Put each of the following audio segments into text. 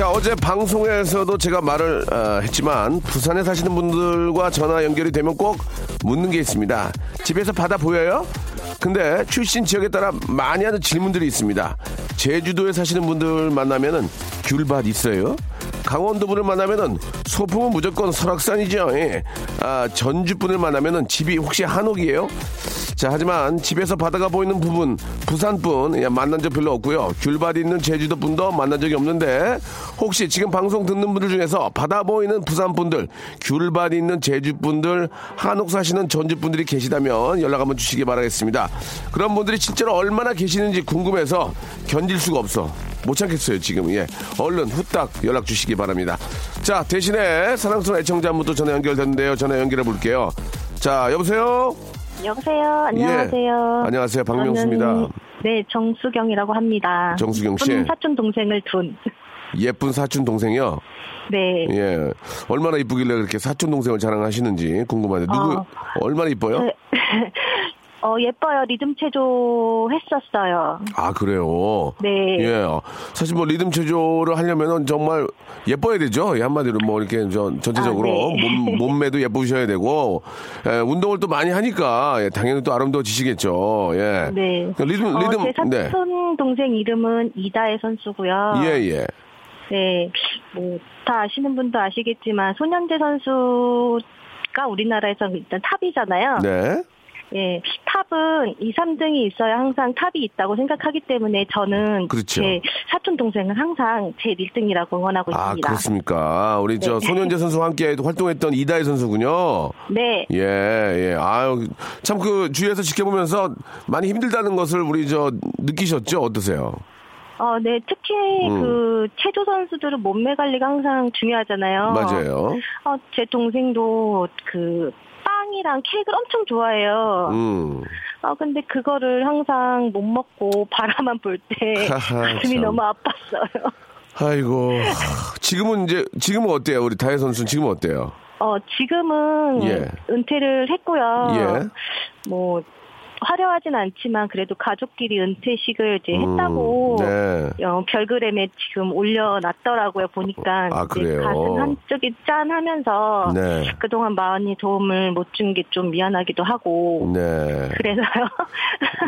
자 어제 방송에서도 제가 말을 어, 했지만 부산에 사시는 분들과 전화 연결이 되면 꼭 묻는 게 있습니다 집에서 바다 보여요? 근데 출신 지역에 따라 많이 하는 질문들이 있습니다 제주도에 사시는 분들 만나면은 귤밭 있어요? 강원도 분을 만나면은 소풍은 무조건 설악산이죠. 예. 아, 전주 분을 만나면은 집이 혹시 한옥이에요? 자, 하지만 집에서 바다가 보이는 부분, 부산 분 예, 만난 적 별로 없고요. 귤밭 있는 제주도 분도 만난 적이 없는데 혹시 지금 방송 듣는 분들 중에서 바다 보이는 부산 분들, 귤밭 있는 제주 분들, 한옥 사시는 전주 분들이 계시다면 연락 한번 주시기 바라겠습니다. 그런 분들이 실제로 얼마나 계시는지 궁금해서 견딜 수가 없어. 못 참겠어요 지금 예 얼른 후딱 연락 주시기 바랍니다 자 대신에 사랑스러운 애청자 한분또 전화 연결됐는데요 전화 연결해 볼게요 자 여보세요 여보세요. 안녕하세요. 예. 안녕하세요. 박명수입니다. 저는, 네, 정수경이라고 합니다. 정수경 씨. 예쁜 사촌 동생을 둔. 예쁜 사촌 동생이요 네. 예 얼마나 이쁘길래 그렇게 사촌 동생을 자랑하시는지 궁금한데 누구 어. 얼마나 이뻐요 네. 어, 예뻐요. 리듬 체조 했었어요. 아 그래요 네. 예 사실 뭐 리듬 체조를 하려면은 정말 예뻐야 되죠 예, 한마디로 뭐 이렇게 저 전체적으로 아, 네. 몸 몸매도 예쁘셔야 되고 예, 운동을 또 많이 하니까 예, 당연히 또 아름다워지시겠죠 예 네. 리듬 어, 리듬체조네 사촌 동생 이름은 이다혜 선수고요. 예, 예. 네. 뭐, 다 아시는 분도 아시겠지만, 손연재 선수 가 우리나라에서 일단 top이잖아요. 네. 예, top은 2, 3등이 있어야 항상 top이 있다고 생각하기 때문에 저는 그렇죠. 제 사촌 동생은 항상 제 1등이라고 응원하고 아, 있습니다. 그렇습니까? 우리 저 네. 손현재 선수와 함께 활동했던 이다혜 선수군요. 네. 예, 예. 아유, 참 그 주위에서 지켜보면서 많이 힘들다는 것을 우리 저 느끼셨죠? 어떠세요? 어, 네, 특히 음. 그 체조 선수들은 몸매 관리가 항상 중요하잖아요. 맞아요. 어, 제 동생도 그 빵이랑 케이크를 엄청 좋아해요. 음. 어, 근데 그거를 항상 못 먹고 바라만 볼 때 가슴이 참. 너무 아팠어요. 아이고. 지금은 이제, 지금은 어때요? 우리 다혜 선수 는 지금은 어때요? 어, 지금은 예. 은퇴를 했고요. 예. 뭐, 화려하진 않지만 그래도 가족끼리 은퇴식을 이제 음, 했다고 네. 어, 별그램에 지금 올려놨더라고요. 보니까 아, 그래요? 가슴 한쪽이 짠하면서 네. 그동안 많이 도움을 못 준 게 좀 미안하기도 하고 네. 그래서요.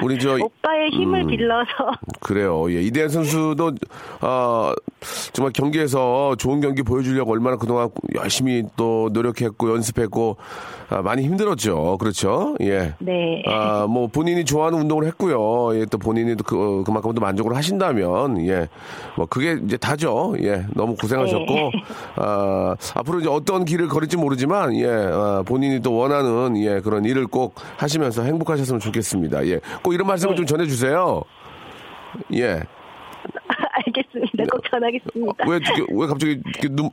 우리 저- 오빠의 힘을 음. 빌려서 그래요. 예. 이대현 선수도, 어, 정말 경기에서 좋은 경기 보여주려고 얼마나 그동안 열심히 또 노력했고, 연습했고, 아, 많이 힘들었죠. 그렇죠. 예. 네. 아, 뭐, 본인이 좋아하는 운동을 했고요. 예, 또 본인이 또 그, 어, 그만큼 또 만족을 하신다면, 예. 뭐, 그게 이제 다죠. 예. 너무 고생하셨고, 네. 아, 앞으로 이제 어떤 길을 걸을지 모르지만, 예. 아, 본인이 또 원하는, 예, 그런 일을 꼭 하시면서 행복하셨으면 좋겠습니다. 예. 꼭 이런 말씀을 네. 좀 전해주세요. 예. 알겠습니다. 꼭 전하겠습니다. 왜, 왜 갑자기 눈,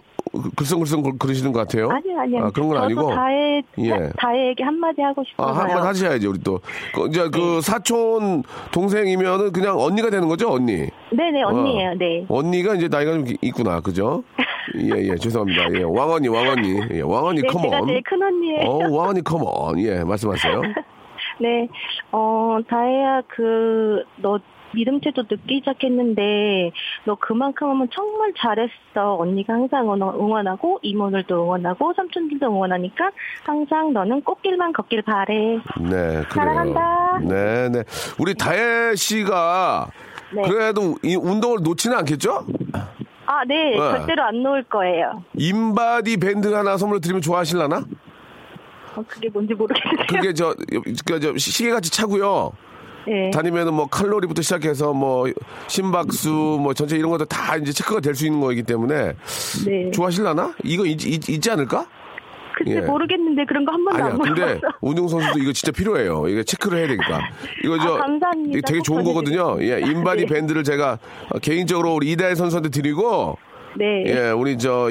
글썽글썽 걸- 그러시는 것 같아요? 아니 아니요. 아, 그런 건 아니고. 다혜 예. 다혜에게 한마디 하고 아, 싶어서요. 한번 하셔야지, 우리 또. 그, 이제 그 네. 사촌 동생이면은 그냥 언니가 되는 거죠, 언니? 네네 언니예요. 어. 네. 언니가 이제 나이가 좀 있구나, 그죠? 예, 예, 죄송합니다. 예, 왕언니, 왕언니. 예, 왕언니, 네, 제가 컴온. 제일 큰 언니예요. 어, 왕언니, 컴온. 예, 말씀하세요. 네, 어, 다혜야, 그, 너 믿음체도 늦기 시작했는데, 너 그만큼 하면 정말 잘했어. 언니가 항상 응원- 응원하고, 이모들도 응원하고, 삼촌들도 응원하니까, 항상 너는 꽃길만 걷길 바래. 네. 사랑한다. 네, 네. 우리 다혜 씨가 네. 그래도 이 운동을 놓지는 않겠죠? 아, 네, 네. 절대로 안 놓을 거예요. 인바디 밴드 하나 선물로 드리면 좋아하실라나? 어, 그게 뭔지 모르겠는데요. 그게 저, 그, 저 시계같이 차고요. 네. 다니면은 뭐 칼로리부터 시작해서 뭐 심박수 뭐 전체 이런 것도 다 이제 체크가 될 수 있는 거이기 때문에 네. 좋아하실라나? 이거 있, 있, 있지 않을까? 글쎄 예. 모르겠는데 그런 거 한 번도 아니야. 안 근데 물어봐서. 운동 선수도 이거 진짜 필요해요. 이게 체크를 해야 되니까. 이거 저 아, 감사합니다. 되게 꼭 좋은 거거든요. 예, 인바디 네. 밴드를 제가 어, 개인적으로 우리 이다혜 선수한테 드리고 네. 예, 우리 저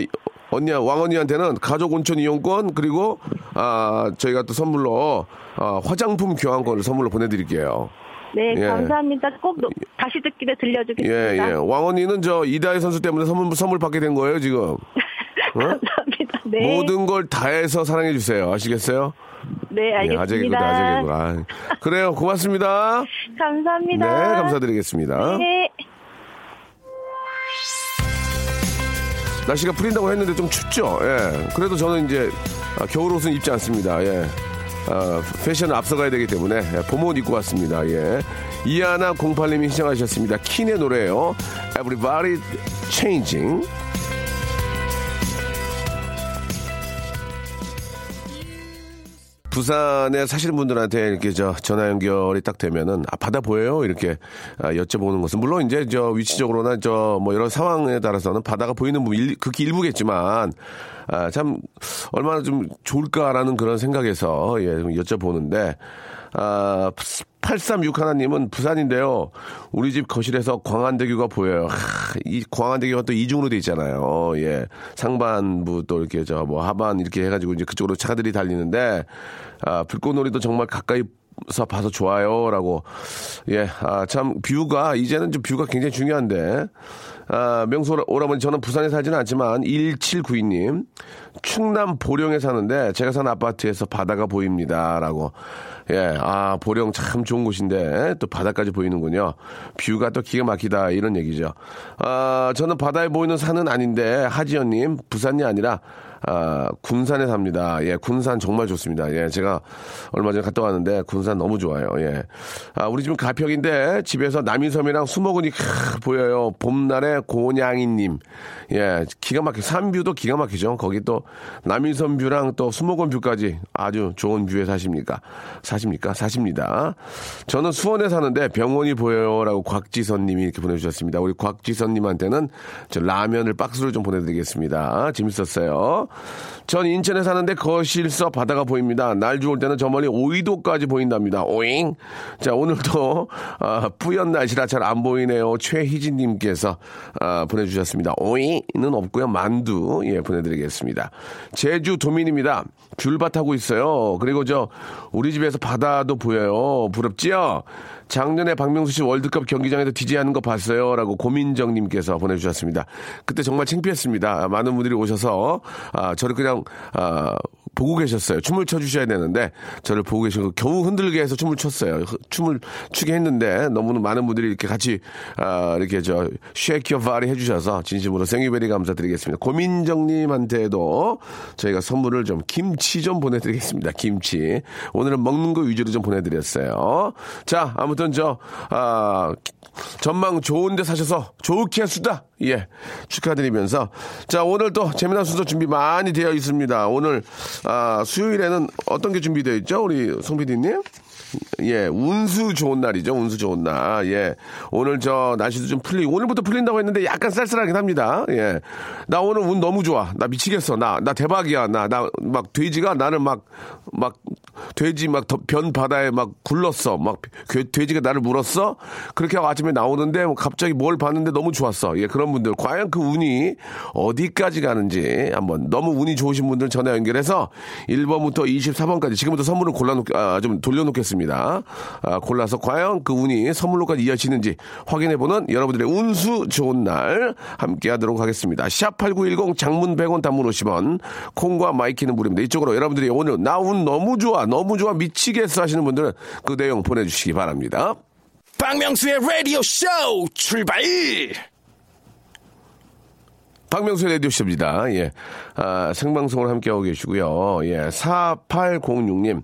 언니 왕언니한테는 가족 온천 이용권 그리고 아 저희가 또 선물로 아, 화장품 교환권을 선물로 보내드릴게요. 네, 예. 감사합니다. 꼭 노- 다시 듣기를 들려주겠습니다. 예, 예. 왕언니는 저 이다혜 선수 때문에 선물 선물 받게 된 거예요 지금. 어? 감사합니다. 네. 모든 걸 다해서 사랑해 주세요. 아시겠어요? 네, 예, 아재 개그다, 알겠습니다. 아재 개그. 아, 그래요. 고맙습니다. 감사합니다. 네, 감사드리겠습니다. 네. 날씨가 풀린다고 했는데 좀 춥죠. 예. 그래도 저는 이제 아, 겨울 옷은 입지 않습니다. 예. 아, 패션을 앞서가야 되기 때문에 예, 봄옷 입고 왔습니다. 예. 이하나 08님이 시청하셨습니다. 킨의 노래예요. Everybody Changing. 부산에 사시는 분들한테 이렇게 저 전화 연결이 딱 되면은 아 바다 보여요 이렇게 아, 여쭤보는 것은 물론 이제 저 위치적으로나 저 뭐 여러 상황에 따라서는 바다가 보이는 부분 일, 극히 일부겠지만 아, 참 얼마나 좀 좋을까라는 그런 생각에서 예좀 여쭤보는데 아 836 하나님은 부산인데요. 우리 집 거실에서 광안대교가 보여요. 하, 이 광안대교가 또 이중으로 돼 있잖아요. 예. 상반부 또 이렇게 저 뭐 하반 이렇게 해가지고 이제 그쪽으로 차들이 달리는데 아, 불꽃놀이도 정말 가까이 서 봐서 좋아요라고 예. 아, 참 뷰가 이제는 좀 뷰가 굉장히 중요한데 아, 명수 오라- 오라버니 저는 부산에 살지는 않지만 1792님 충남 보령에 사는데 제가 사는 아파트에서 바다가 보입니다라고 예, 아, 보령 참 좋은 곳인데 또 바다까지 보이는군요. 뷰가 또 기가 막히다 이런 얘기죠. 아, 저는 바다에 보이는 산은 아닌데 하지연님 부산이 아니라 아, 군산에 삽니다. 예, 군산 정말 좋습니다. 예, 제가 얼마 전에 갔다 왔는데 군산 너무 좋아요. 예. 아, 우리 집은 가평인데 집에서 남이섬이랑 수목원이 크, 보여요. 봄날의 고냥이님. 예, 기가 막혀. 산view도 기가 막히죠. 거기 또 남이섬 view랑 또 수목원 view까지 아주 좋은 view에 사십니까? 사십니까? 사십니다. 저는 수원에 사는데 병원이 보여요라고 곽지선 님이 이렇게 보내주셨습니다. 우리 곽지선 님한테는 저 라면을 박스로 좀 보내드리겠습니다. 재밌었어요. 전 인천에 사는데 거실서 바다가 보입니다. 날 좋을 때는 저 멀리 오이도까지 보인답니다. 오잉. 자, 오늘도, 아, 뿌연 날씨라 잘 안 보이네요. 최희진님께서, 아, 보내주셨습니다. 오잉은 없고요. 만두, 예, 보내드리겠습니다. 제주 도민입니다. 귤밭 하고 있어요. 그리고 저, 우리 집에서 바다도 보여요. 부럽지요? 작년에 박명수 씨 월드컵 경기장에서 디제이하는 거 봤어요. 라고 고민정님께서 보내주셨습니다. 그때 정말 창피했습니다. 많은 분들이 오셔서, 아, 저를 그냥, 아, 보고 계셨어요. 춤을 춰주셔야 되는데, 저를 보고 계시고, 겨우 흔들게 해서 춤을 췄어요. 흐- 춤을 추게 했는데, 너무나 많은 분들이 이렇게 같이, 아, 이렇게 저, 쉐이크 어 파리 해주셔서, 진심으로 생유베리 감사드리겠습니다. 고민정님한테도 저희가 선물을 좀, 김치 좀 보내드리겠습니다. 김치. 오늘은 먹는 거 위주로 좀 보내드렸어요. 자, 아무튼 저, 아, 전망 좋은데 사셔서 좋게 수다. 예. 축하드리면서. 자, 오늘 또 재미난 순서 준비 많이 되어 있습니다. 오늘, 아, 수요일에는 어떤 게 준비되어 있죠? 우리 송 PD님? 예, 운수 좋은 날이죠. 운수 좋은 날. 예. 오늘 저 날씨도 좀 풀리고 오늘부터 풀린다고 했는데 약간 쌀쌀하긴 합니다. 예. 나 오늘 운 너무 좋아. 나 미치겠어. 나 나 대박이야. 나 나 막 돼지가 나를 막 막 돼지 막 변 바다에 막 굴렀어. 막 괴- 돼지가 나를 물었어. 그렇게 하고 아침에 나오는데 뭐 갑자기 뭘 봤는데 너무 좋았어. 예, 그런 분들 과연 그 운이 어디까지 가는지 한번 너무 운이 좋으신 분들 전화 연결해서 1번부터 24번까지 지금부터 선물을 골라놓 아, 좀 돌려놓겠습니다. 있습니다. 아, 골라서 과연 그 운이 선물로까지 이어지는지 확인해보는 여러분들의 운수 좋은 날 함께 하도록 하겠습니다. 샵8910 장문 100원 단문 50원 콩과 마이K는 무료입니다. 이쪽으로 여러분들이 오늘 나 운 너무 좋아 너무 좋아 미치겠어 하시는 분들은 그 내용 보내주시기 바랍니다. 박명수의 라디오 쇼 출발! 박명수의 라디오쇼입니다. 예. 아, 생방송을 함께하고 계시고요. 예. 4806님.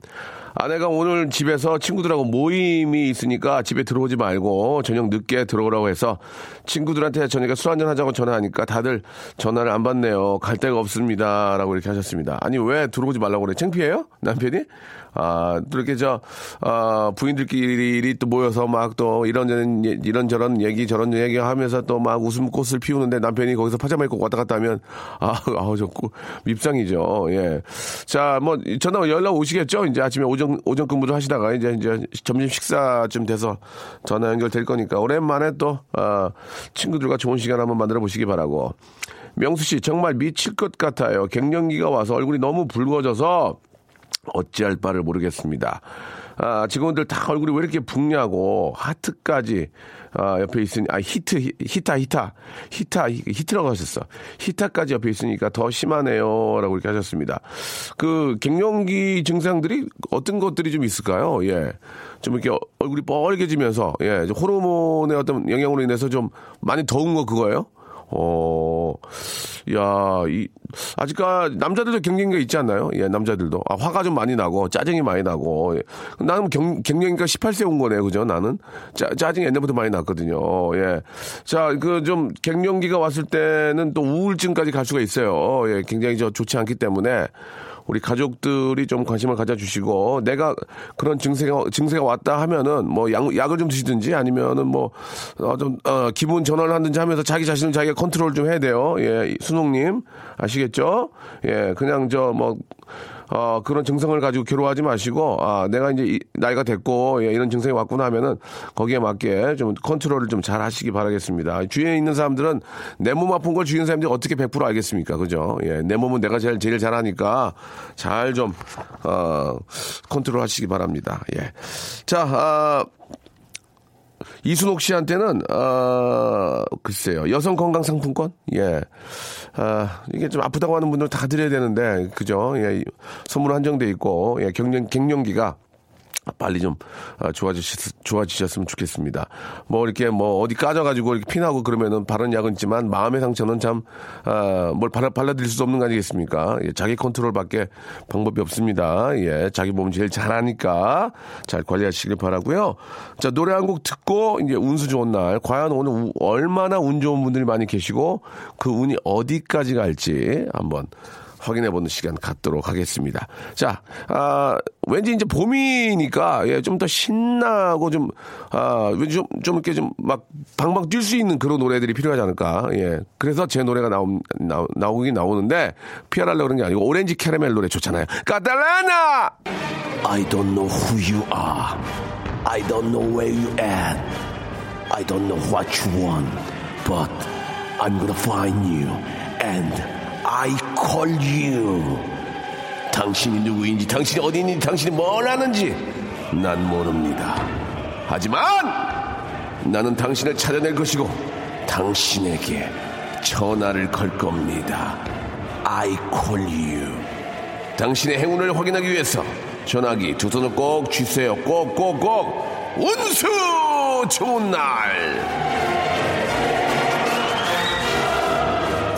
아내가 오늘 집에서 친구들하고 모임이 있으니까 집에 들어오지 말고 저녁 늦게 들어오라고 해서 친구들한테 저녁에 술 한잔 하자고 전화하니까 다들 전화를 안 받네요. 갈 데가 없습니다. 라고 이렇게 하셨습니다. 아니, 왜 들어오지 말라고 그래? 창피해요? 남편이? 아, 또 이렇게 저, 아, 부인들끼리 또 모여서 막 또 이런저런, 예- 이런저런 얘기 저런 얘기 하면서 또 막 웃음꽃을 피우는데 남편이 거기서 파자마 입고 왔다 갔다 하면, 아, 아우, 저, 꾸- 밉상이죠. 예. 자, 뭐, 전화 연락 오시겠죠? 이제 아침에 오전, 오전 근무를 하시다가 이제, 이제 점심 식사쯤 돼서 전화 연결될 거니까 오랜만에 또, 아, 친구들과 좋은 시간 한번 만들어 보시기 바라고. 명수 씨, 정말 미칠 것 같아요. 갱년기가 와서 얼굴이 너무 붉어져서 어찌할 바를 모르겠습니다. 아, 직원들 다 얼굴이 왜 이렇게 붉냐고 하트까지 아, 옆에 있으니 아 히트 히- 히타 히타 히타 히- 히트라고 하셨어 히타까지 옆에 있으니까 더 심하네요라고 이렇게 하셨습니다. 그 갱년기 증상들이 어떤 것들이 좀 있을까요? 예, 좀 이렇게 얼굴이 뻘개지면서 예, 호르몬의 어떤 영향으로 인해서 좀 많이 더운 거 그거예요? 어, 야, 이, 아직까지, 남자들도 갱년기가 있지 않나요? 예, 남자들도. 아, 화가 좀 많이 나고, 짜증이 많이 나고. 예. 나는 경, 갱년기가 18세 온 거네, 그죠? 나는. 짜, 짜증이 옛날부터 많이 났거든요. 예. 자, 그 좀, 갱년기가 왔을 때는 또 우울증까지 갈 수가 있어요. 예, 굉장히 저 좋지 않기 때문에. 우리 가족들이 좀 관심을 가져주시고 내가 그런 증세가 증세가 왔다 하면은 뭐 약, 약을 좀 드시든지 아니면은 뭐좀 어, 기분 전환을 하든지 하면서 자기 자신을 자기가 컨트롤 좀 해야 돼요. 예, 순옥님 아시겠죠? 예, 그냥 저뭐 어, 그런 증상을 가지고 괴로워하지 마시고, 아, 내가 이제 이- 나이가 됐고, 예, 이런 증상이 왔구나 하면은 거기에 맞게 좀 컨트롤을 좀 잘 하시기 바라겠습니다. 주위에 있는 사람들은 내 몸 아픈 걸 주위에 있는 사람들이 어떻게 100% 알겠습니까? 그죠? 예, 내 몸은 내가 제일, 제일 잘하니까 잘 좀, 어, 컨트롤 하시기 바랍니다. 예. 자, 아, 이순옥 씨한테는 어 글쎄요 여성 건강 상품권 예 아, 이게 좀 아프다고 하는 분들 다 드려야 되는데 그죠? 예 이- 선물 한정돼 있고 예 갱년 갱년기가 빨리 좀 아, 좋아지셨, 좋아지셨으면 좋겠습니다. 뭐 이렇게 뭐 어디 까져가지고 이렇게 피나고 그러면은 바른 약은 있지만 마음의 상처는 참, 아, 뭘 발라, 발라드릴 수 없는 거 아니겠습니까? 예, 자기 컨트롤 밖에 방법이 없습니다. 예, 자기 몸 제일 잘하니까 잘 관리하시길 바라고요 자, 노래 한 곡 듣고 이제 운수 좋은 날, 과연 오늘 우- 얼마나 운 좋은 분들이 많이 계시고 그 운이 어디까지 갈지 한번 확인해 보는 시간 갖도록 하겠습니다. 자, 아, 왠지 이제 봄이니까, 예, 좀 더 신나고 좀, 아, 왠지 좀, 좀 이렇게 좀 막 방방 뛸 수 있는 그런 노래들이 필요하지 않을까. 예. 그래서 제 노래가 나오, 나, 나오긴 나오는데, 피하려고 그런 게 아니고, 오렌지 캐러멜 노래 좋잖아요. 까달라나! I don't know who you are. I don't know where you at. I don't know what you want. But I'm gonna find you. And I call you. 당신이 누구인지, 당신이 어디 있는지, 당신이 뭘 하는지, 난 모릅니다. 하지만, 나는 당신을 찾아낼 것이고, 당신에게 전화를 걸 겁니다. I call you. 당신의 행운을 확인하기 위해서 전화기 두 손을 꼭 쥐세요. 꼭, 꼭, 꼭. 운수 좋은 날.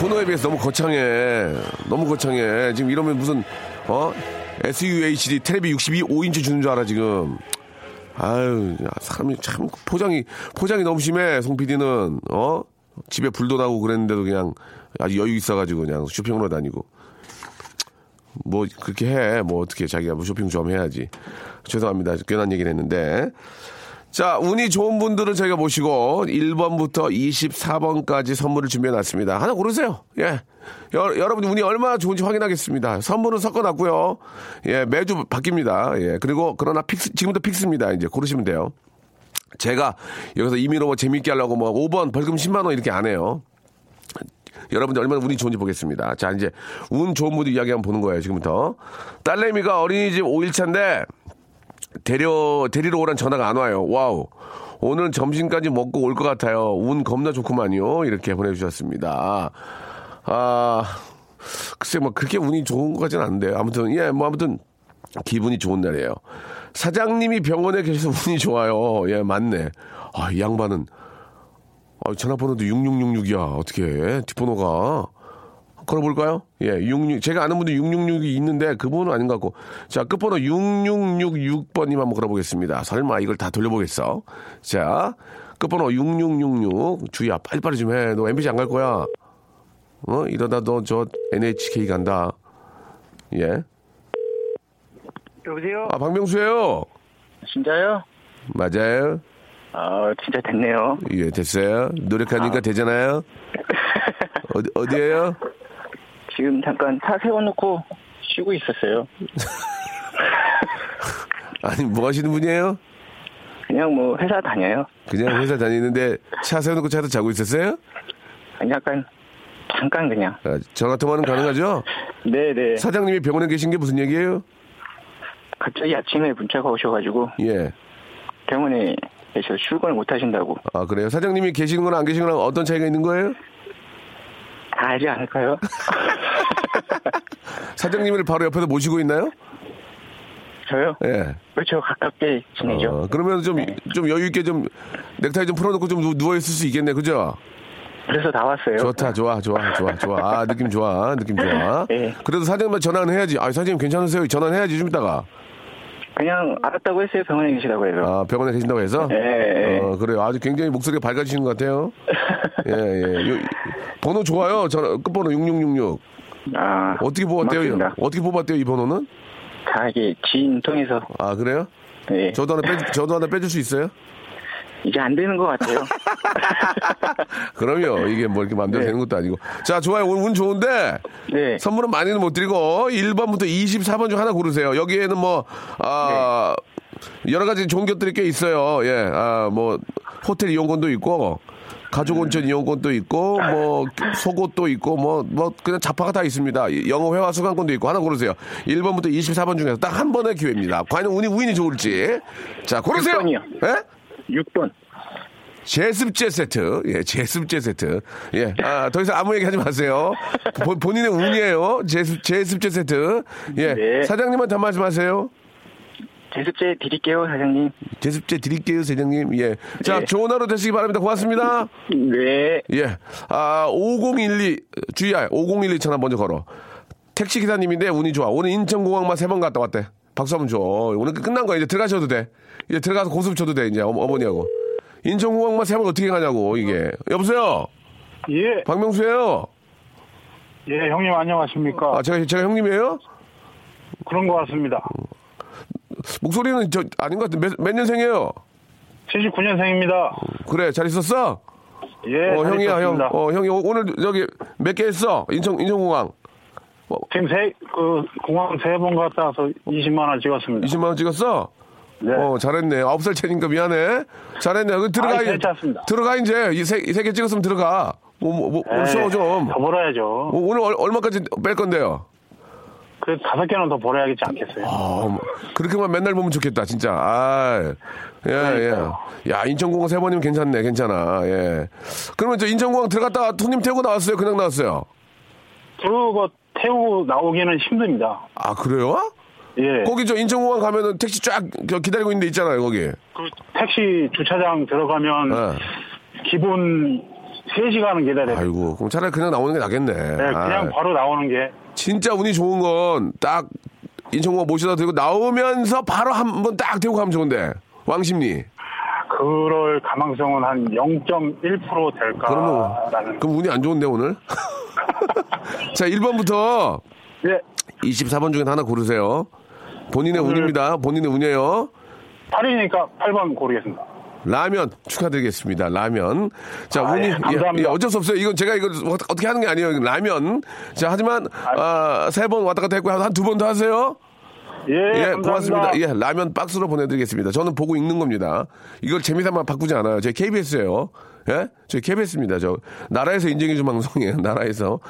코너에 비해서 너무 거창해. 너무 거창해. 지금 이러면 무슨, 어? SUHD 텔레비 62 5인치 주는 줄 알아, 지금. 아유, 야, 사람이 참 포장이, 포장이 너무 심해, 송 PD는. 어? 집에 불도 나고 그랬는데도 그냥 아주 여유 있어가지고 그냥 쇼핑으로 다니고. 뭐 그렇게 해. 뭐 어떻게 자기가 뭐 쇼핑 좀 해야지. 죄송합니다. 괜한 얘기를 했는데. 자, 운이 좋은 분들을 저희가 모시고 1번부터 24번까지 선물을 준비해 놨습니다. 하나 고르세요. 예. 여, 여러분 운이 얼마나 좋은지 확인하겠습니다. 선물은 섞어 놨고요. 예, 매주 바뀝니다. 예. 그리고 그러나 fix 지금부터 fix입니다. 이제 고르시면 돼요. 제가 여기서 이민호 뭐 재밌게 하려고 뭐 5번 벌금 10만 원 이렇게 안 해요. 여러분들 얼마나 운이 좋은지 보겠습니다. 자, 이제 운 좋은 분들 이야기 한번 보는 거예요, 지금부터. 딸내미가 어린이집 5일차인데 데려, 데리러 오란 전화가 안 와요. wow. 오늘 점심까지 먹고 올 것 같아요. 운 겁나 좋구만요. 이렇게 보내주셨습니다. 아, 글쎄, 뭐, 그렇게 운이 좋은 것 같지는 않은데. 아무튼, 예, 뭐, 아무튼, 기분이 좋은 날이에요. 사장님이 병원에 계셔서 운이 좋아요. 예, 맞네. 아, 이 양반은, 아, 전화번호도 6666이야. 어떻게 뒷번호가. 걸어볼까요? 예, 66, 제가 아는 분도 666이 있는데 그분은 아닌 것 같고. 자, 끝번호 6666번님 한번 걸어보겠습니다. 설마 이걸 다 돌려보겠어? 자, 끝번호 6666. 주희야, 빨리빨리 좀 해. 너 MBC 안 갈 거야. 어? 이러다 너 저 NHK 간다. 예. 여보세요? 아, 박명수예요 진짜요? 맞아요. 아, 진짜 됐네요. 예, 됐어요. 노력하니까 되잖아요. 어디, 어디에요? 지금 잠깐 차 세워놓고 쉬고 있었어요. 아니, 뭐 하시는 분이에요? 그냥 뭐 회사 다녀요. 그냥 회사 다니는데 차 세워놓고 차에서 자고 있었어요? 아니, 약간 잠깐 그냥. 아, 전화 통화는 가능하죠? 네네. 사장님이 병원에 계신 게 무슨 얘기예요? 갑자기 아침에 문자가 오셔가지고 예. 병원에 계셔 출근을 못 하신다고. 아, 그래요? 사장님이 계시는 거랑 안 계시는 거랑 어떤 차이가 있는 거예요? 다 알지 않을까요? 사장님을 바로 옆에서 모시고 있나요? 저요? 예. 그렇죠. 가깝게 지내죠. 어, 그러면 좀, 좀 여유있게 좀 넥타이 좀 풀어놓고 좀 누- 누워있을 수 있겠네. 그죠? 그래서 나왔어요. 좋다, 좋아, 좋아, 좋아, 좋아. 아, 느낌 좋아, 느낌 좋아. 예. 그래도 사장님한테 전화는 해야지. 아, 사장님 괜찮으세요? 전화는 해야지, 좀 이따가. 그냥 알았다고 했어요. 병원에 계시다고 해서. 아, 병원에 계신다고 해서? 예, 예. 어, 그래요. 아주 굉장히 목소리가 밝아지신 것 같아요. 예, 예. 요- 번호 좋아요. 전화, 끝번호 6666. 아, 어떻게 뽑았대요? 고맙습니다. 어떻게 뽑았대요, 이 번호는? 다 이게 지인 통해서. 아, 그래요? 예. 저도 하나 빼, 저도 하나 빼줄 수 있어요? 이제 안 되는 것 같아요. 그럼요. 이게 뭐 이렇게 마음대로 네. 되는 것도 아니고. 자, 좋아요. 오늘 운 좋은데. 네. 선물은 많이는 못 드리고 1번부터 24번 중 하나 고르세요. 여기에는 뭐 아, 여러 가지 좋은 것들이 꽤 있어요. 예. 아, 뭐 호텔 이용권도 있고 가족 온천 이용권도 있고 뭐 속옷도 있고 뭐뭐 그냥 잡화가 다 있습니다. 영어 회화 수강권도 있고 하나 고르세요. 1번부터 24번 중에서 딱 한 번의 기회입니다. 과연 운이 우인이 좋을지. 자, 고르세요. 6번이요. 예? 6번. 제습제 세트. 예, 제습제 세트. 예. 아, 더 이상 아무 얘기 하지 마세요. 본- 본인의 운이에요. 제습, 제습제 세트. 예. 네. 사장님한테 한 말씀 하세요. 제습제 드릴게요, 사장님. 제습제 드릴게요, 사장님. 예. 자, 네. 좋은 하루 되시기 바랍니다. 고맙습니다. 네. 예. 아, 5012, 주희야, 5012 전화 먼저 걸어. 택시 기사님인데 운이 좋아. 오늘 인천공항만 세 번 갔다 왔대. 박수 한번 줘. 오늘 끝난 거야. 이제 들어가셔도 돼. 이제 들어가서 고습 쳐도 돼. 이제 어머, 어머니하고. 인천공항만 세 번 어떻게 가냐고, 이게. 여보세요? 예, 박명수예요 예, 형님 안녕하십니까? 아, 제가, 제가 형님이에요? 그런 것 같습니다. 목소리는 저, 아닌 것 같은데, 몇, 몇 년생이에요? 79년생입니다. 그래, 잘 있었어? 예, 어, 잘 형이야, 형. 어, 형이 오- 오늘 저기 몇 개 했어? 인천, 인천공항. 지금 세, 그, 공항 세 번 갔다 와서 20만원 찍었습니다. 20만원 찍었어? 네. 어, 잘했네. 9살 차니까 미안해. 잘했네. 그 들어가, 아이. 들어가, 이제. 이 세, 이세개 찍었으면 들어가. 뭐, 뭐, 뭐, 뭐 에이, 쉬어, 좀. 더 벌어야죠. 어, 오늘 얼, 얼마까지 뺄 건데요? 그 다섯 개는 더 벌어야겠지 않겠어요? 어, 뭐, 그렇게만 맨날 보면 좋겠다, 진짜. 아, 예, 예. 야, 인천공항 세 번이면 괜찮네, 괜찮아, 예. 그러면 저 인천공항 들어갔다가 손님 태우고 나왔어요? 그냥 나왔어요? 그거 태우고 나오기는 힘듭니다. 아, 그래요? 예. 거기 저 인천공항 가면은 택시 쫙 기다리고 있는 데 있잖아요, 거기. 그 택시 주차장 들어가면 예. 기본 3시간은 기다려야 돼요. 아이고, 그럼 차라리 그냥 나오는 게 낫겠네. 네, 그냥 아, 바로 나오는 게 진짜 운이 좋은 건 딱 인천공항 모시다 들고 나오면서 바로 한번딱 태우고 가면 좋은데. 왕십리. 그럴 가망성은 한 0.1% 그러면, 될까라는. 그럼 운이 안 좋은데, 오늘? 자, 1번부터 예. 24번 중에 하나 고르세요. 본인의 운입니다. 본인의 운이에요. 8이니까 8번 고르겠습니다. 라면 축하드리겠습니다. 라면. 자, 아, 운이 예, 감사합니다. 예, 예, 어쩔 수 없어요. 이건 제가 이거 어떻게 하는 게 아니에요. 라면. 자, 하지만 아, 세번 왔다 갔다 했고 한 두 번 더 하세요. 예, 예. 고맙습니다. 예, 라면 박스로 보내드리겠습니다. 저는 보고 읽는 겁니다. 이걸 재미삼아 바꾸지 않아요. 저희 KBS예요. 예? 저희 KBS입니다. 저 나라에서 인정해준 방송이에요. 나라에서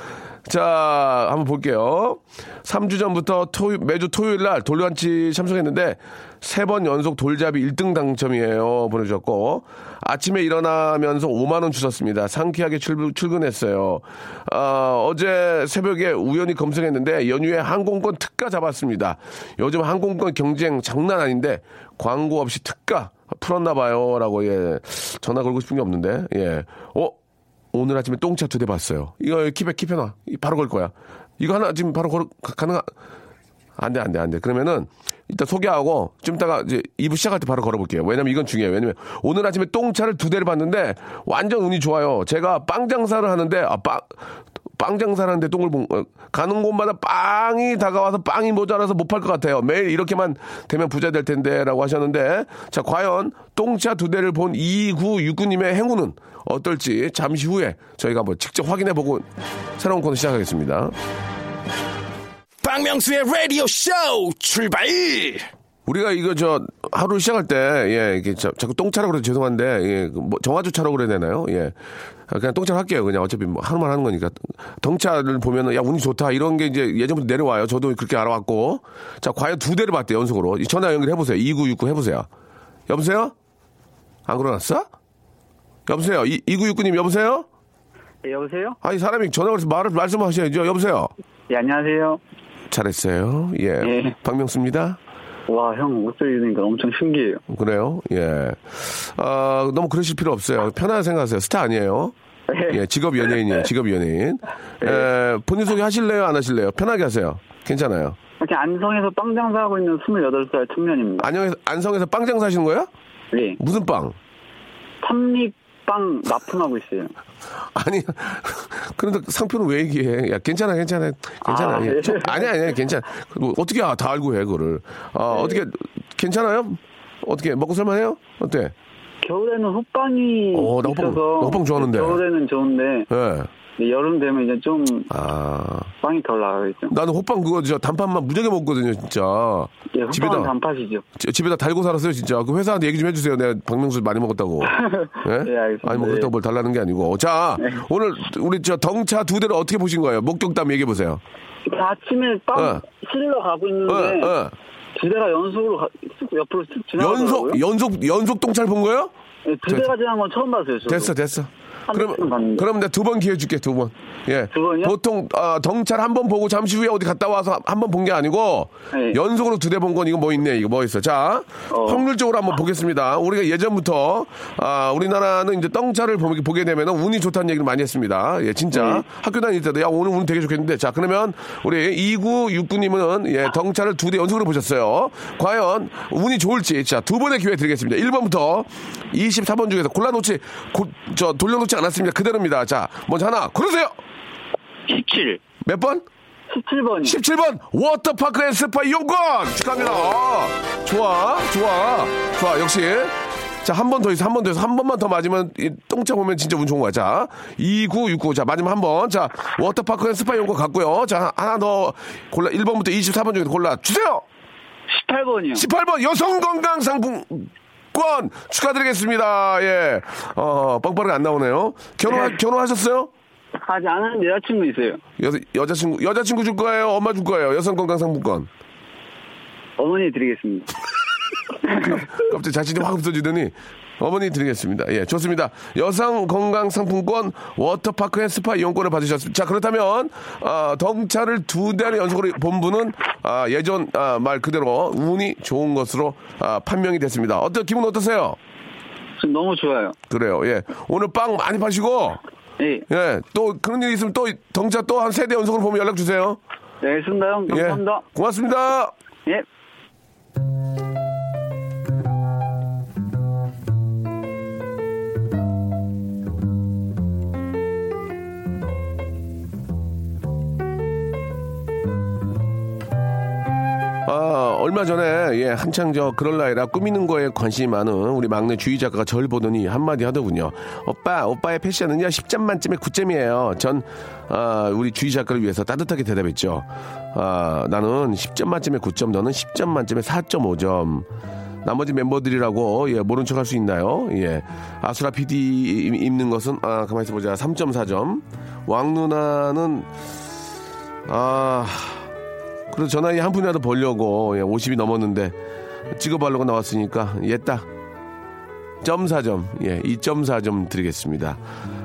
자, 한번 볼게요. 3주 전부터 토요, 매주 토요일 날 돌잔치 참석했는데 세 번 연속 돌잡이 1등 당첨이에요. 보내주셨고 아침에 일어나면서 5만 원 주셨습니다. 상쾌하게 출, 출근했어요. 아, 어제 새벽에 우연히 검색했는데 연휴에 항공권 특가 잡았습니다. 요즘 항공권 경쟁 장난 아닌데 광고 없이 특가 풀었나 봐요라고 예 전화 걸고 싶은 게 없는데 예 어. 오늘 아침에 똥차 두 대 봤어요. 이거 킵해, 킵해놔. 이 바로 걸 거야. 이거 하나 지금 바로 걸, 가능한, 안 돼, 안 돼, 안 돼. 그러면은, 이따 소개하고, 좀 이따가 이제 2부 시작할 때 바로 걸어볼게요. 왜냐면 이건 중요해요. 왜냐면 오늘 아침에 똥차를 두 대를 봤는데, 완전 운이 좋아요. 제가 빵 장사를 하는데, 아, 빵, 빵 장사를 하는데 똥을 본, 어, 가는 곳마다 빵이 다가와서 빵이 모자라서 못 팔 것 같아요. 매일 이렇게만 되면 부자 될 텐데, 라고 하셨는데, 자, 과연 똥차 두 대를 본 2969님의 행운은 어떨지 잠시 후에 저희가 뭐 직접 확인해 보고 새로운 코너 시작하겠습니다. 박명수의 라디오 쇼 출발! 우리가 이거 저 하루 시작할 때 예, 이게 자, 자꾸 똥차라고 그래서 죄송한데 예, 그뭐 정화조차라고 그래야 되나요? 예. 아, 그냥 똥차 할게요. 그냥 어차피 뭐 하루만 하는 거니까. 덩차를 보면은 야 운이 좋다 이런 게 이제 예전부터 내려와요. 저도 그렇게 알아왔고. 자, 과연 두 대를 봤대요 연속으로. 이 전화 연결해 보세요. 2969 해보세요. 여보세요? 안 그러났어? 여보세요? 이, 2969님 여보세요? 네, 여보세요? 아니 사람이 전화 걸어서 말을 말씀하셔야죠. 여보세요? 예, 안녕하세요. 잘했어요. 예. 예. 박명수입니다. 와, 형 목소리 들으니까 엄청 신기해요. 그래요? 예. 아, 너무 그러실 필요 없어요. 편하게 생각하세요. 스타 아니에요. 네. 예, 직업 연예인이에요. 직업 연예인. 예, 본인 소개 하실래요? 안 하실래요? 편하게 하세요. 괜찮아요. 이렇게 안성에서 빵 장사하고 있는 28살 청년입니다. 안녕에서, 안성에서 빵 장사 하시는 거예요? 네. 무슨 빵? 삼립 빵 납품하고 있어요. 아니, 그런데 상표는 왜 얘기해? 야, 괜찮아, 괜찮아. 괜찮아. 아, 예. 네. 저- 아니야, 아니야, 괜찮아. 뭐 어떻게 아, 다 알고 해, 그거를. 아, 네. 어떻게, 괜찮아요? 어떻게, 먹고 살만해요? 어때? 겨울에는 호빵이 어, 나 호빵- 있어서 나 호빵 좋아하는데. 겨울에는 좋은데 예. 네, 여름 되면 이제 좀 아. 빵이 덜 나가겠죠. 나는 호빵 그거 저 단팥만 무지하게 먹거든요, 진짜. 예, 집에다 단팥이죠. 지- 집에다 달고 살았어요, 진짜. 그 회사한테 얘기 좀 해주세요. 내가 박명수 많이 먹었다고. 예? 네, 알겠습니다. 아니 뭐 그렇다고 뭘 달라는 게 아니고. 자, 오늘 우리 저 덩차 두 대를 어떻게 보신 거예요? 목격담 얘기해 보세요. 아침에 빵 어. 실러 가고 어, 있는데 어. 두 대가 연속으로 가, 쑥 옆으로 쑥 지나가더라고요. 연속 연속 연속 똥차를 본 거예요? 네, 두 대가 지나간 건 처음 봤어요. 저도. 됐어, 됐어. 한 그럼. 그럼 내가 두 번 기회 줄게 두 번. 예. 두 번이요? 보통 어, 덩차를 한번 보고 잠시 후에 어디 갔다 와서 한 번 본 게 아니고 네. 연속으로 두 대 본 건 이거 뭐 있네 이거 뭐 있어. 자 어. 확률적으로 한번 보겠습니다. 우리가 예전부터 아, 우리나라는 이제 똥차를 보게, 되면 운이 좋다는 얘기를 많이 했습니다. 예, 진짜 네. 학교 다닐 때도 야 오늘 운 되게 좋겠는데 자 그러면 우리 2969님은 예, 똥차를 두대 연속으로 보셨어요. 과연 운이 좋을지 자 두 번의 기회 드리겠습니다. 1번부터 24번 중에서 골라놓지 고- 저 돌려놓지 않았습니다. 그대로입니다. 자 먼저 하나 고르세요. 17. 몇 번? 17번이. 17번 워터파크 and 스파 이용권 축하합니다. 아, 좋아, 좋아, 좋아. 역시 자 한 번 더 있어, 한 번 더 있어, 한 번만 더 맞으면 이 똥차 보면 진짜 운 좋은 거야. 자 2969, 자 마지막 한 번. 자 워터파크 and 스파 이용권 갔고요. 자 하나 더 골라 1번부터 24번 중에 골라 주세요. 18번이요. 18번 여성 건강 상품 권 축하드리겠습니다. 예, 어 뻥빠르게 안 나오네요. 결혼 네. 결혼하셨어요? 아직 안 하는 여자친구 있어요. 여, 여자친구 여자친구 줄 거예요? 엄마 줄 거예요? 여성 건강 상품권. 어머니 드리겠습니다. 갑자기 자신이 확 없어지더니 어머니 드리겠습니다. 예, 좋습니다. 여성 건강 상품권 워터파크 and 스파 이용권을 받으셨습니다. 자, 그렇다면 아, 똥차를 두 대 연속으로 본 분은 아, 예전 아, 말 그대로 운이 좋은 것으로 아, 판명이 됐습니다. 어때 기분 어떠세요? 지금 너무 좋아요. 그래요. 예, 오늘 빵 많이 파시고 예. 예, 또 그런 일 있으면 또 덩차 또 한 세 대 연속으로 보면 연락 주세요. 네, 알겠습니다, 형. 감사합니다. 예, 고맙습니다. 예. 아, 얼마 전에, 예, 한창 저, 그럴 나이라 꾸미는 거에 관심이 많은 우리 막내 주희 작가가 절 보더니 한마디 하더군요. 오빠, 오빠의 패션은요, 10점 만점에 9점이에요. 전, 아, 우리 주희 작가를 위해서 따뜻하게 대답했죠. 아, 나는 10점 만점에 9점, 너는 10점 만점에 4.5점. 나머지 멤버들이라고, 예, 모른 척 할 수 있나요? 예. 아수라 PD 입는 것은, 아, 가만히 있어 보자. 3.4점. 왕 누나는 아, 저 나이 한 푼이라도 벌려고 예, 50이 넘었는데 찍어바르고 나왔으니까 예딱. 점 4점, 예, 2.4점 드리겠습니다.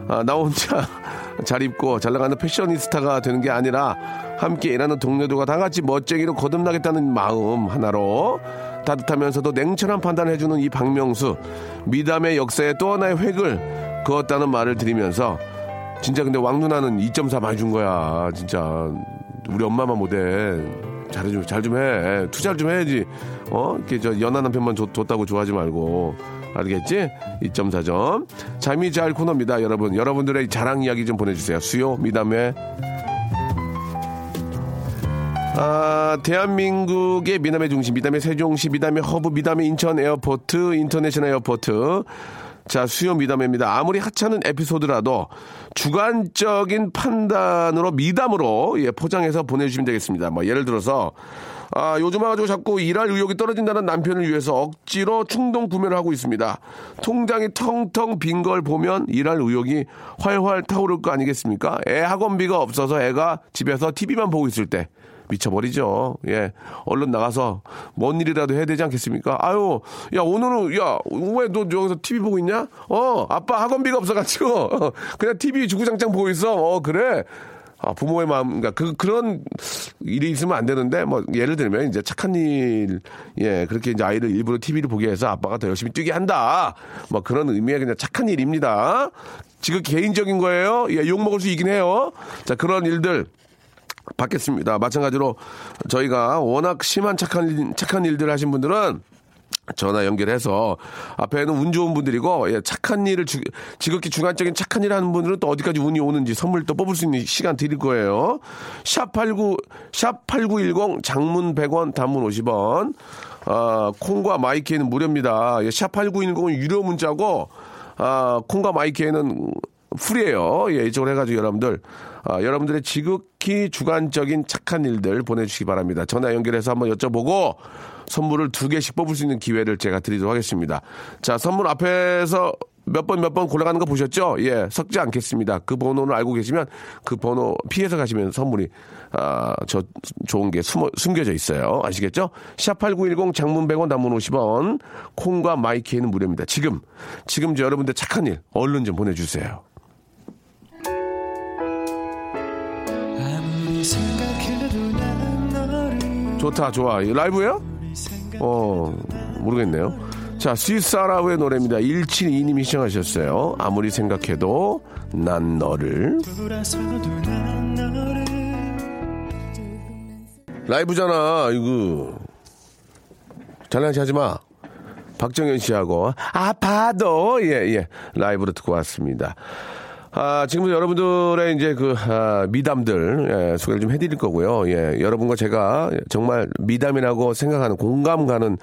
아, 나 혼자 잘 입고 잘 나가는 패셔니스타가 되는 게 아니라 함께 일하는 동료들과 다 같이 멋쟁이로 거듭나겠다는 마음 하나로 따뜻하면서도 냉철한 판단을 해주는 이 박명수 미담의 역사에 또 하나의 획을 그었다는 말을 드리면서 진짜 근데 왕 누나는 2.4 많이 준 거야 진짜 우리 엄마만 못해. 잘해줘 잘 좀 해. 투자를 좀 해야지. 어? 이렇게 저 연하 남편만 줬, 줬다고 좋아하지 말고. 알겠지? 2.4점 잠이 잘 코너입니다 여러분. 여러분들의 자랑 이야기 좀 보내주세요. 수요 미담에 아, 대한민국의 미담의 중심, 미담의 세종시, 미담의 허브, 미담의 인천 airport, international airport. 자, 수요 미담입니다. 아무리 하찮은 에피소드라도 주관적인 판단으로 미담으로 예, 포장해서 보내주시면 되겠습니다. 뭐, 예를 들어서, 아, 요즘 와가지고 자꾸 일할 의욕이 떨어진다는 남편을 위해서 억지로 충동 구매를 하고 있습니다. 통장이 텅텅 빈 걸 보면 일할 의욕이 활활 타오를 거 아니겠습니까? 애 학원비가 없어서 애가 집에서 TV만 보고 있을 때. 미쳐버리죠. 예. 얼른 나가서 뭔 일이라도 해야 되지 않겠습니까? 아유, 야, 오늘은, 야, 왜 너 여기서 TV 보고 있냐? 어, 아빠 학원비가 없어가지고, 그냥 TV 주구장창 보고 있어. 어, 그래. 아, 부모의 마음, 그러니까 그, 그런 일이 있으면 안 되는데, 뭐, 예를 들면 이제 착한 일, 예, 그렇게 이제 아이를 일부러 TV를 보게 해서 아빠가 더 열심히 뛰게 한다. 뭐 그런 의미의 그냥 착한 일입니다. 지금 개인적인 거예요. 예, 욕먹을 수 있긴 해요. 자, 그런 일들. 받겠습니다. 마찬가지로 저희가 워낙 심한 착한, 일, 착한 일들 하신 분들은 전화 연결해서 앞에는 운 좋은 분들이고 예, 착한 일을 주, 지극히 주관적인 착한 일을 하는 분들은 또 어디까지 운이 오는지 선물 또 뽑을 수 있는 시간 드릴 거예요. 샵89 샵8910 장문 100원 단문 50원. 아, 콩과 마이K는 무료입니다. 예, 샵8910은 유료 문자고 아, 콩과 마이K는 free예요. 예, 이쪽으로 해가지고 여러분들, 아, 여러분들의 지극히 주관적인 착한 일들 보내주시기 바랍니다. 전화 연결해서 한번 여쭤보고 선물을 두 개씩 뽑을 수 있는 기회를 제가 드리도록 하겠습니다. 자, 선물 앞에서 몇번 몇 번 골라가는 거 보셨죠? 예, 섞지 않겠습니다. 그 번호를 알고 계시면 그 번호 피해서 가시면 선물이 아, 저 좋은 게 숨어, 숨겨져 있어요. 아시겠죠? 샵8910 장문 100원 단문 50원 콩과 마이키에는 무료입니다. 지금 지금 저 여러분들 착한 일 얼른 좀 보내 주세요. 좋다, 좋아. 이 라이브예요? 어, 모르겠네요. 자, 스위스아라우의 노래입니다. 172님이 시청하셨어요. 아무리 생각해도 난 너를. 라이브잖아, 이거. 장난치 하지 마. 박정현 씨하고, 아파도, 예, 예. 라이브로 듣고 왔습니다. 아, 지금부터 여러분들의 이제 그, 아, 미담들, 예, 소개를 좀 해드릴 거고요. 예, 여러분과 제가 정말 미담이라고 생각하는 공감 가는,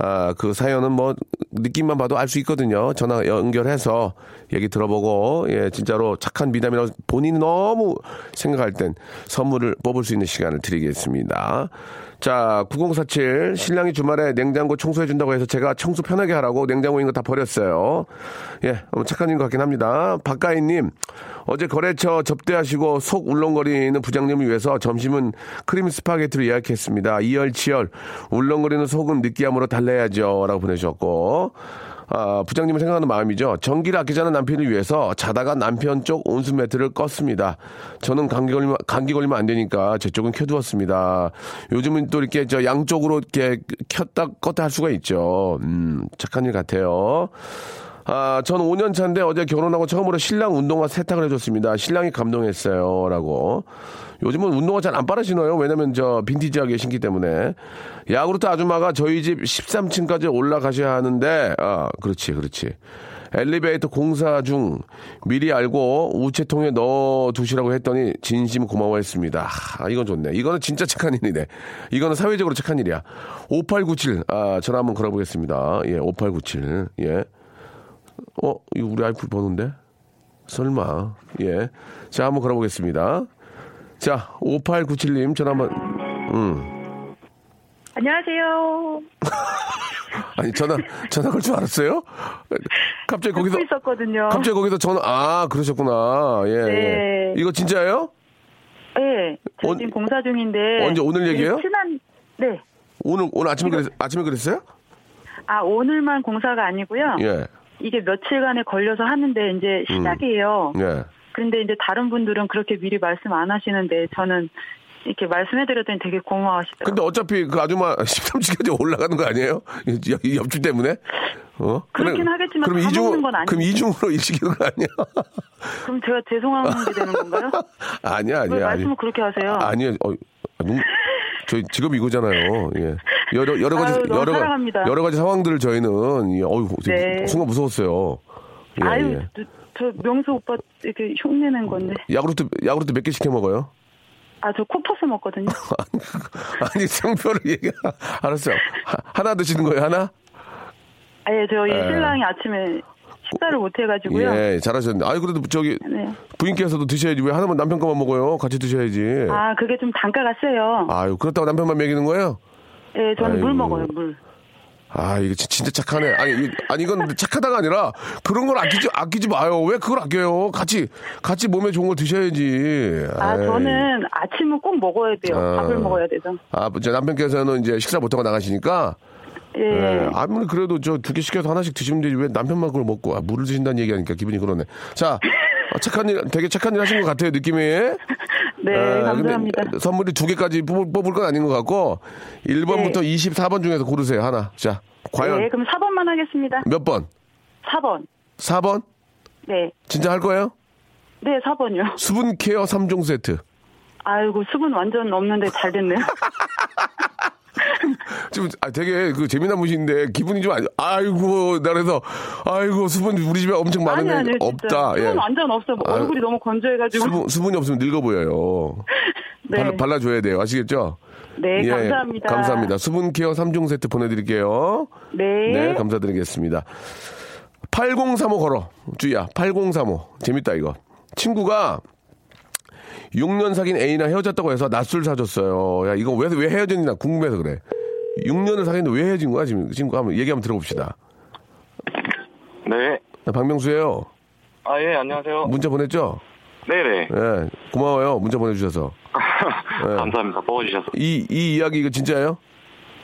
아, 그 사연은 뭐, 느낌만 봐도 알 수 있거든요. 전화 연결해서 얘기 들어보고, 예, 진짜로 착한 미담이라고 본인이 너무 생각할 땐 선물을 뽑을 수 있는 시간을 드리겠습니다. 자, 9047. 신랑이 주말에 냉장고 청소해준다고 해서 제가 청소 편하게 하라고 냉장고에 있는 거다 버렸어요. 예, 착한 인 것 같긴 합니다. 박가희님, 어제 거래처 접대하시고 속 울렁거리는 부장님을 위해서 점심은 크림 스파게티로 예약했습니다. 이열치열, 울렁거리는 속은 느끼함으로 달래야죠. 라고 보내주셨고. 아, 부장님을 생각하는 마음이죠. 전기를 아끼자는 남편을 위해서 자다가 남편 쪽 온수 매트를 껐습니다. 저는 감기 걸리면, 감기 걸리면 안 되니까 제 쪽은 켜두었습니다. 요즘은 또 이렇게 저 양쪽으로 이렇게 켰다 껐다 할 수가 있죠. 음, 착한 일 같아요. 아, 전 5년 차인데 어제 결혼하고 처음으로 신랑 운동화 세탁을 해줬습니다. 신랑이 감동했어요. 라고. 요즘은 운동화 잘 안 빨아 신어요. 왜냐면 저 빈티지하게 신기 때문에. 야구르트 아줌마가 저희 집 13층까지 올라가셔야 하는데, 아, 그렇지, 그렇지. 엘리베이터 공사 중 미리 알고 우체통에 넣어 두시라고 했더니 진심 고마워했습니다. 아, 이건 좋네. 이거는 진짜 착한 일이네. 이거는 사회적으로 착한 일이야. 5897. 아, 전화 한번 걸어보겠습니다. 예, 5897. 예. 어, 이거 우리 아이프 번호인데? 설마. 예. 자, 한번 걸어보겠습니다. 자, 5897님 전화 한번, 음. 안녕하세요. 아니, 전화, 전화 걸 줄 알았어요? 갑자기 거기서. 있었거든요. 갑자기 거기서 전화, 아, 그러셨구나. 예, 네. 예. 이거 진짜예요? 네, 저 언- 지금 공사 중인데. 언제, 오늘 얘기예요? 친한, 네. 오늘 오늘 아침에 그랬 아침에 그랬어요? 아, 오늘만 공사가 아니고요. 예. 이게 며칠간에 걸려서 하는데 이제 시작이에요. 예. 그런데 이제 다른 분들은 그렇게 미리 말씀 안 하시는데 저는 이렇게 말씀해드렸더니 되게 고마워하시더라고요. 근데 어차피 그 아줌마 13층까지 올라가는 거 아니에요? 옆집 때문에? 어? 그렇긴 하겠지만 다 이중- 아니에요. 그럼 이중으로 일시키는 거 아니야? 그럼 제가 죄송한 게 되는 건가요? 아니야, 왜 아니야. 말씀을 그렇게 하세요? 아니요. 어, 농- 저희 직업이 이거잖아요. 예. 여러 여러 가지 아유, 여러 가-. 여러 가지 상황들을 저희는 예, 어유 네. 순간 무서웠어요. 예, 아유, 예. 저, 저 명수 오빠 이렇게 흉내낸 건데. 야구르트 야구르트 몇 개 시켜 먹어요? 아, 저 코퍼스 먹거든요. 아니 상표를 얘기 알았어요. 하- 하나 드시는 거예요? 하나? 아 예 저희 에. 신랑이 아침에 식사를 못 해가지고요. 예, 잘하셨네. 아이 그래도 저기 네. 부인께서도 드셔야지 왜 하나만 남편 거만 먹어요? 같이 드셔야지. 아, 그게 좀 단가가 세요. 아유 그렇다고 남편만 먹이는 거예요? 예, 저는 물 아이고. 먹어요, 물. 아, 이게 진- 진짜 착하네. 아니, 이- 아니, 이건 착하다가 아니라 그런 걸 아끼지, 아끼지 마요. 왜 그걸 아껴요? 같이, 같이 몸에 좋은 걸 드셔야지. 아, 에이. 저는 아침은 꼭 먹어야 돼요. 아. 밥을 먹어야 돼서. 아, 제 남편께서는 이제 식사 못하고 나가시니까. 예. 예. 아무리 그래도 저 두 개 시켜서 하나씩 드시면 되지. 왜 남편만 그걸 먹고, 아, 물을 드신다는 얘기하니까 기분이 그러네. 자, 어, 착한 일, 되게 착한 일 하신 것 같아요, 느낌이. 네, 예, 감사합니다. 근데 선물이 두 개까지 뽑을, 뽑을 건 아닌 것 같고, 1번부터 24번 중에서 고르세요, 하나. 자, 과연 네, 그럼 4번만 하겠습니다. 몇 번? 4번. 4번? 네. 진짜 할 거예요? 네, 4번이요. 수분 케어 3종 세트. 아이고, 수분 완전 없는데 잘 됐네요. 지금 아, 되게 그 재미난 분이신데 기분이 좀 안, 아이고, 나 그래서 아이고, 수분 우리 집에 엄청 아니, 많은데 아니, 진짜. 없다. 수분 예. 완전 없어. 아유, 얼굴이 너무 건조해가지고. 수분, 수분이 없으면 늙어 보여요. 네. 발라, 발라 줘야 돼요. 아시겠죠? 네, 예, 감사합니다. 감사합니다. 수분 케어 3종 세트 보내드릴게요. 네. 네, 감사드리겠습니다. 8035 걸어. 주희야, 8035. 재밌다, 이거. 친구가 6년 사귄 애인이랑 헤어졌다고 해서 낮술 사줬어요. 야, 이거 왜, 왜 헤어졌냐 궁금해서 그래. 6년을 사귀는데 왜 헤어진 거야, 지금? 친구 한번 얘기 한번 들어봅시다. 네. 나 박명수예요 아, 예, 안녕하세요. 문자 보냈죠? 네네. 예, 고마워요. 문자 보내주셔서. 네. 감사합니다. 뽑아주셔서. 이, 이 이야기 이거 진짜예요?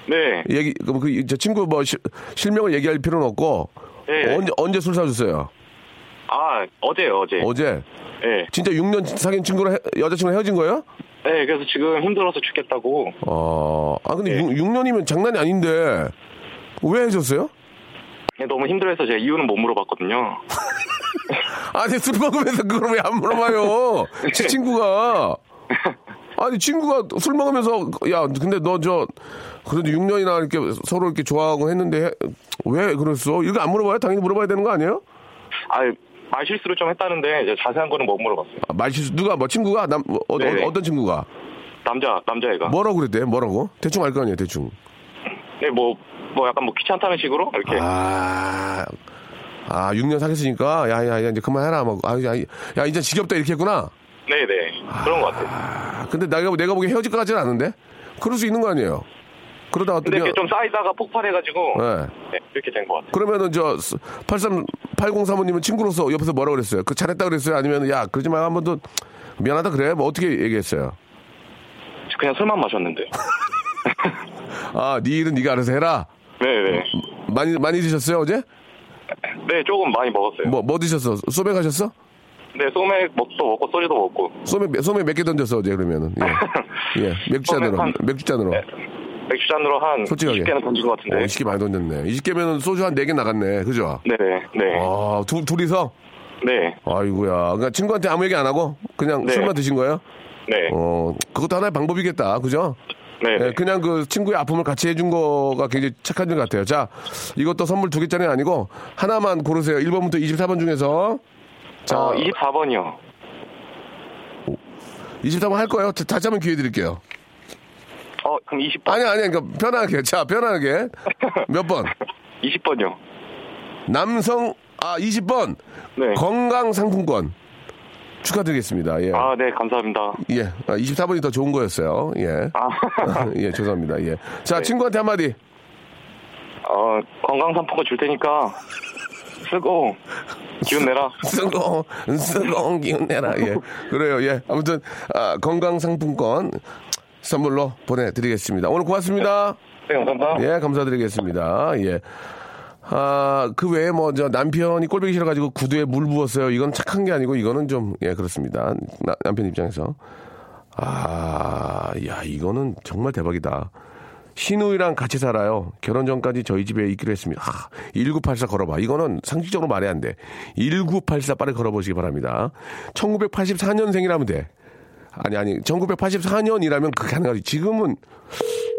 네. 얘기, 그, 그, 저 친구 뭐, 시- 실명을 얘기할 필요는 없고, 네. 언제, 언제 술 사줬어요? 아, 어제요, 어제. 어제? 네. 진짜 6년 사귄 친구랑 헤- 여자친구랑 헤어진 거예요? 네, 그래서 지금 힘들어서 죽겠다고. 어, 아, 근데 네. 6, 년이면 장난이 아닌데, 왜 헤어졌어요? 네, 너무 힘들어해서 제가 이유는 못 물어봤거든요. 아니, 술 먹으면서 그걸 왜 안 물어봐요? 제 친구가. 아니, 친구가 술 먹으면서, 야, 근데 너 저, 그래도 6년이나 이렇게 서로 이렇게 좋아하고 했는데, 해- 왜 그랬어? 이거 안 물어봐요? 당연히 물어봐야 되는 거 아니에요? 아, 말 실수를 좀 했다는데, 이제 자세한 거는 못 물어봤어요. 아, 말 실수, 누가, 뭐, 친구가? 남, 어, 네네. 어, 떤 친구가? 남자, 남자애가. 뭐라고 그랬대? 뭐라고? 대충 알 거 아니에요, 대충. 네, 뭐, 뭐 약간 뭐 귀찮다는 식으로? 이렇게. 아, 아, 6년 사귀었으니까, 야, 야, 야, 이제 그만해라. 막, 아, 야, 야, 이제 지겹다. 이렇게 했구나. 네네. 그런 것 같아요. 아, 근데 내가, 내가 보기엔 헤어질 것 같지는 않은데? 그럴 수 있는 거 아니에요? 그러다가 또 근데 그게 좀 쌓이다가 폭발해가지고. 네. 네, 이렇게 된 것 같아요. 그러면은 저, 83, 8035님은 친구로서 옆에서 뭐라 그랬어요? 그 잘했다 그랬어요? 아니면, 야, 그러지 마. 한번 더, 미안하다 그래? 뭐 어떻게 얘기했어요? 그냥 술만 마셨는데. 아, 네 일은 네가 알아서 해라. 네네. 많이, 많이 드셨어요, 어제? 네, 조금 많이 먹었어요. 뭐, 뭐 드셨어? 소맥 하셨어? 네, 소맥 먹도 먹고 소주도 먹고. 소맥, 몇- 소맥 몇 개 던졌어, 어제 그러면은? 예. 예. 맥주 잔으로. 한- 맥주 잔으로. 네. 맥주 잔으로 한 솔직하게. 20개는 던진 것 같은데. 어, 20개 많이 던졌네. 20개면 소주 한 4개 나갔네. 그죠? 네네. 네. 아, 두, 둘이서? 네. 아이고야. 그러니까 친구한테 아무 얘기 안 하고 그냥 네. 술만 드신 거예요? 네. 어, 그것도 하나의 방법이겠다. 그죠? 네. 예, 그냥 그 친구의 아픔을 같이 해준 거가 굉장히 착한 일 같아요. 자, 이것도 선물 두 개짜리 아니고 하나만 고르세요. 1번부터 24번 중에서. 자, 어, 24번이요. 24번 할 거예요. 다- 다시 한번 기회 드릴게요. 어, 그럼 20번. 아니, 아니, 그러니까 편하게. 자, 편하게. 몇 번? 20번이요. 남성, 아, 20번. 네. 건강상품권. 축하드리겠습니다. 예. 아, 네, 감사합니다. 예. 아, 24번이 더 좋은 거였어요. 예. 아, 예, 죄송합니다. 예. 자, 네. 친구한테 한마디. 어, 건강상품권 줄 테니까 쓰고 기운 내라. 쓰고, 쓰고, 기운 내라. 예. 그래요, 예. 아무튼, 아, 건강상품권 선물로 보내드리겠습니다. 오늘 고맙습니다. 네, 감사합니다. 예, 감사드리겠습니다. 예. 아, 그 외에 뭐, 저, 남편이 꼴보기 싫어가지고 구두에 물 부었어요. 이건 착한 게 아니고, 이거는 좀, 예, 그렇습니다. 나- 남편 입장에서. 아, 야, 이거는 정말 대박이다. 신우이랑 같이 살아요. 결혼 전까지 저희 집에 있기로 했습니다. 아, 1984 걸어봐. 이거는 상식적으로 말이 안 돼. 1984 빨리 걸어보시기 바랍니다. 1984년생이라면 돼. 아니, 아니, 1984년이라면 그게 가능하지. 지금은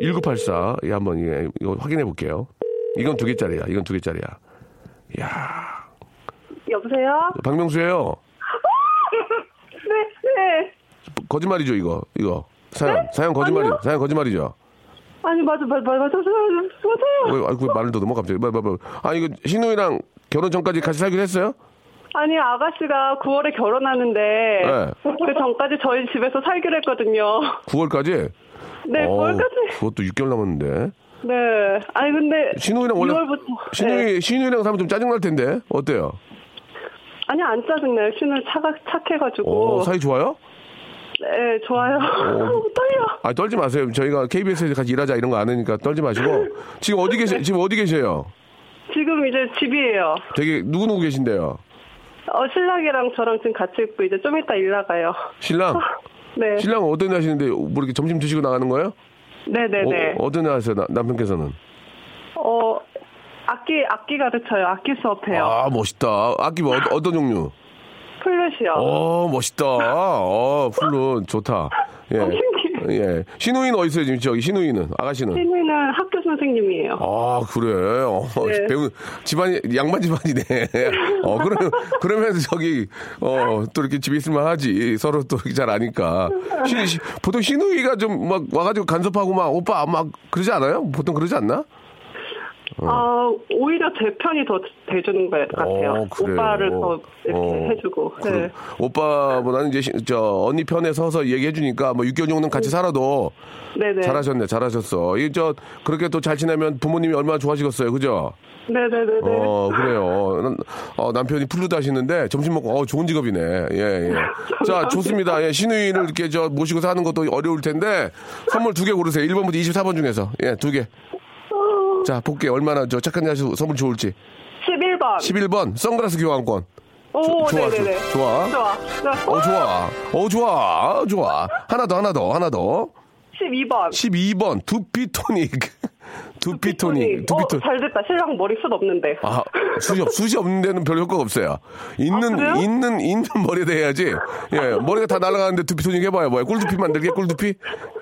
1984. 예, 한번, 예, 이거 확인해 볼게요. 이건 두 개짜리야. 이건 두 개짜리야. 이야, 여보세요? 박명수예요 네, 네. 거짓말이죠, 이거. 이거. 사연, 사연 거짓말이죠. 아니요? 사연 거짓말이죠. 아니, 맞아, 맞아, 맞아, 맞아, 맞아요. 왜, 아이고, 왜 말을 더듬어, 갑자기. 뭐, 뭐, 뭐. 아, 이거, 신우이랑 결혼 전까지 같이 살기로 했어요? 아니, 아가씨가 9월에 결혼하는데, 네. 그 전까지 저희 집에서 살기로 했거든요. 9월까지? 네, 어, 9월까지. 그것도 6개월 남았는데. 네. 아니, 근데. 신우이랑 원래. 6월부터. 신우이, 네. 신우이랑 살면 좀 짜증 날 텐데. 어때요? 아니, 안 짜증나요. 신우 차가 착해가지고. 어, 사이 좋아요? 네, 좋아요. 떨려. 아, 떨지 마세요. 저희가 KBS에서 같이 일하자 이런 거안 하니까 떨지 마시고. 지금 어디 계세요? 지금 어디 계세요? 지금 이제 집이에요. 되게, 누구 누구 계신데요? 어, 신랑이랑 저랑 지금 같이 있고, 이제 좀 이따 일 나가요. 신랑? 네. 신랑은 어떤 일 하시는데, 뭐 이렇게 점심 드시고 나가는 거예요? 네네네. 어, 어떤 일 하세요, 나- 남편께서는? 어, 악기, 악기 가르쳐요. 악기 수업해요. 아, 멋있다. 악기 뭐, 어, 어떤 종류? 플룻이요. 어, 멋있다. 어, 플룻, 좋다. 예. 예. 신우이는 어디 있어요, 지금 저기, 신우이는? 아가씨는? 신우는 학교 선생님이에요. 아, 그래. 어, 네. 배운, 집안이, 양반 집안이네. 어, 그러면, 그러면 저기, 어, 또 이렇게 집에 있을만 하지. 서로 또 잘 아니까. 시- 시- 보통 신우이가 좀 막 와가지고 간섭하고 막, 오빠 막 그러지 않아요? 보통 그러지 않나? 아, 오히려 제 편이 더 돼주는 것 같아요. 어? 오빠를 더 이렇게 어. 해주고. 네. 오빠보다는 이제 시- 저 언니 편에 서서 얘기해주니까 뭐 6개월 정도는 같이 살아도 네네. 잘하셨네, 잘하셨어. 이 저 그렇게 또 잘 지내면 부모님이 얼마나 좋아하시겠어요, 그죠? 네네네네. 어 그래요. 난- 어, 남편이 플루트 하시는데 점심 먹고 어 좋은 직업이네. 예 예. 자 좋습니다. 예, 신우이를 이렇게 저 모시고 사는 것도 어려울 텐데 선물 두 개 고르세요. 1번부터 24번 중에서 예두 개. 자 볼게 요 얼마나 저 착한 자식 선물 좋을지. 11번. 11번 선글라스 교환권. 오, 좋아, 네네네. 좋아. 좋아. 네. 어 좋아. 어 좋아. 좋아. 하나 더 하나 더 하나 더. 12번. 12번 두피 토닉. 두피 토닉. 두피 어, 토닉. 잘 됐다. 신랑 머리 숱 없는데. 아, 숱이, 없, 숱이 없는 데는 별 효과가 없어요. 있는, 아? 있는, 있는 머리에 해야지. 예, 머리가 다 날아가는데 두피 토닉 해봐요. 뭐야, 꿀두피 만들게, 꿀두피?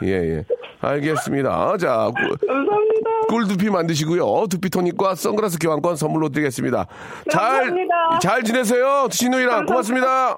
예, 예. 알겠습니다. 자, 꿀- 감사합니다. 꿀두피 만드시고요. 두피 토닉과 선글라스 교환권 선물로 드리겠습니다. 잘, 감사합니다. 잘 지내세요. 신우이랑 고맙습니다.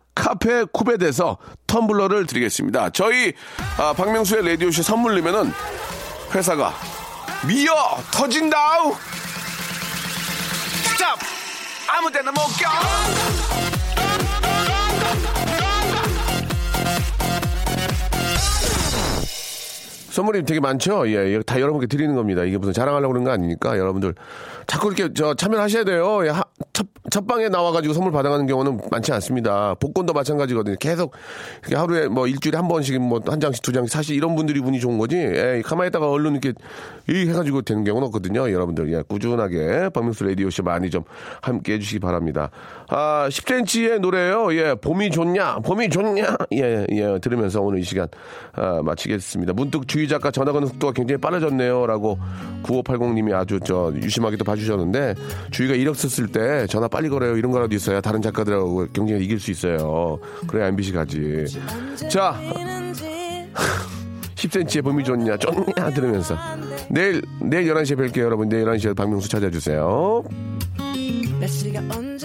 카페 쿠베에서 텀블러를 드리겠습니다. 저희 아, 박명수의 라디오쇼 선물 내면은 회사가 미어 터진다우 아무 데나 못 껴. 선물이 되게 많죠? 예, 예, 다 여러분께 드리는 겁니다. 이게 무슨 자랑하려고 그런 거 아니니까 여러분들 자꾸 이렇게 저 참여하셔야 돼요. 예, 하- 첫, 첫 방에 나와가지고 선물 받아가는 경우는 많지 않습니다. 복권도 마찬가지거든요. 계속 하루에 뭐 일주일에 한 번씩 뭐 한 장씩 두 장씩 사실 이런 분들이 운이 좋은 거지. 예, 가만히 있다가 얼른 이렇게 이 해가지고 되는 경우는 없거든요. 여러분들 예, 꾸준하게 박명수 라디오 씨 많이 좀 함께 해주시기 바랍니다. 아, 10cm의 노래요. 예, 봄이 좋냐? 봄이 좋냐? 예, 예, 들으면서 오늘 이 시간 아, 마치겠습니다. 문득 주희 작가 전화 거는 속도가 굉장히 빠르졌네요라고 9580님이 아주 저 유심하게 또 봐주셨는데 주희가 이력 썼을 때 전화 빨리 걸어요 이런 거라도 있어야 다른 작가들하고 경쟁에 이길 수 있어요. 그래야 MBC 가지. 자. 10cm의 봄이 좋냐, 좋냐 들으면서. 내일, 내일 11시에 뵐게요, 여러분. 내일 11시에 박명수 찾아주세요. 날씨가 언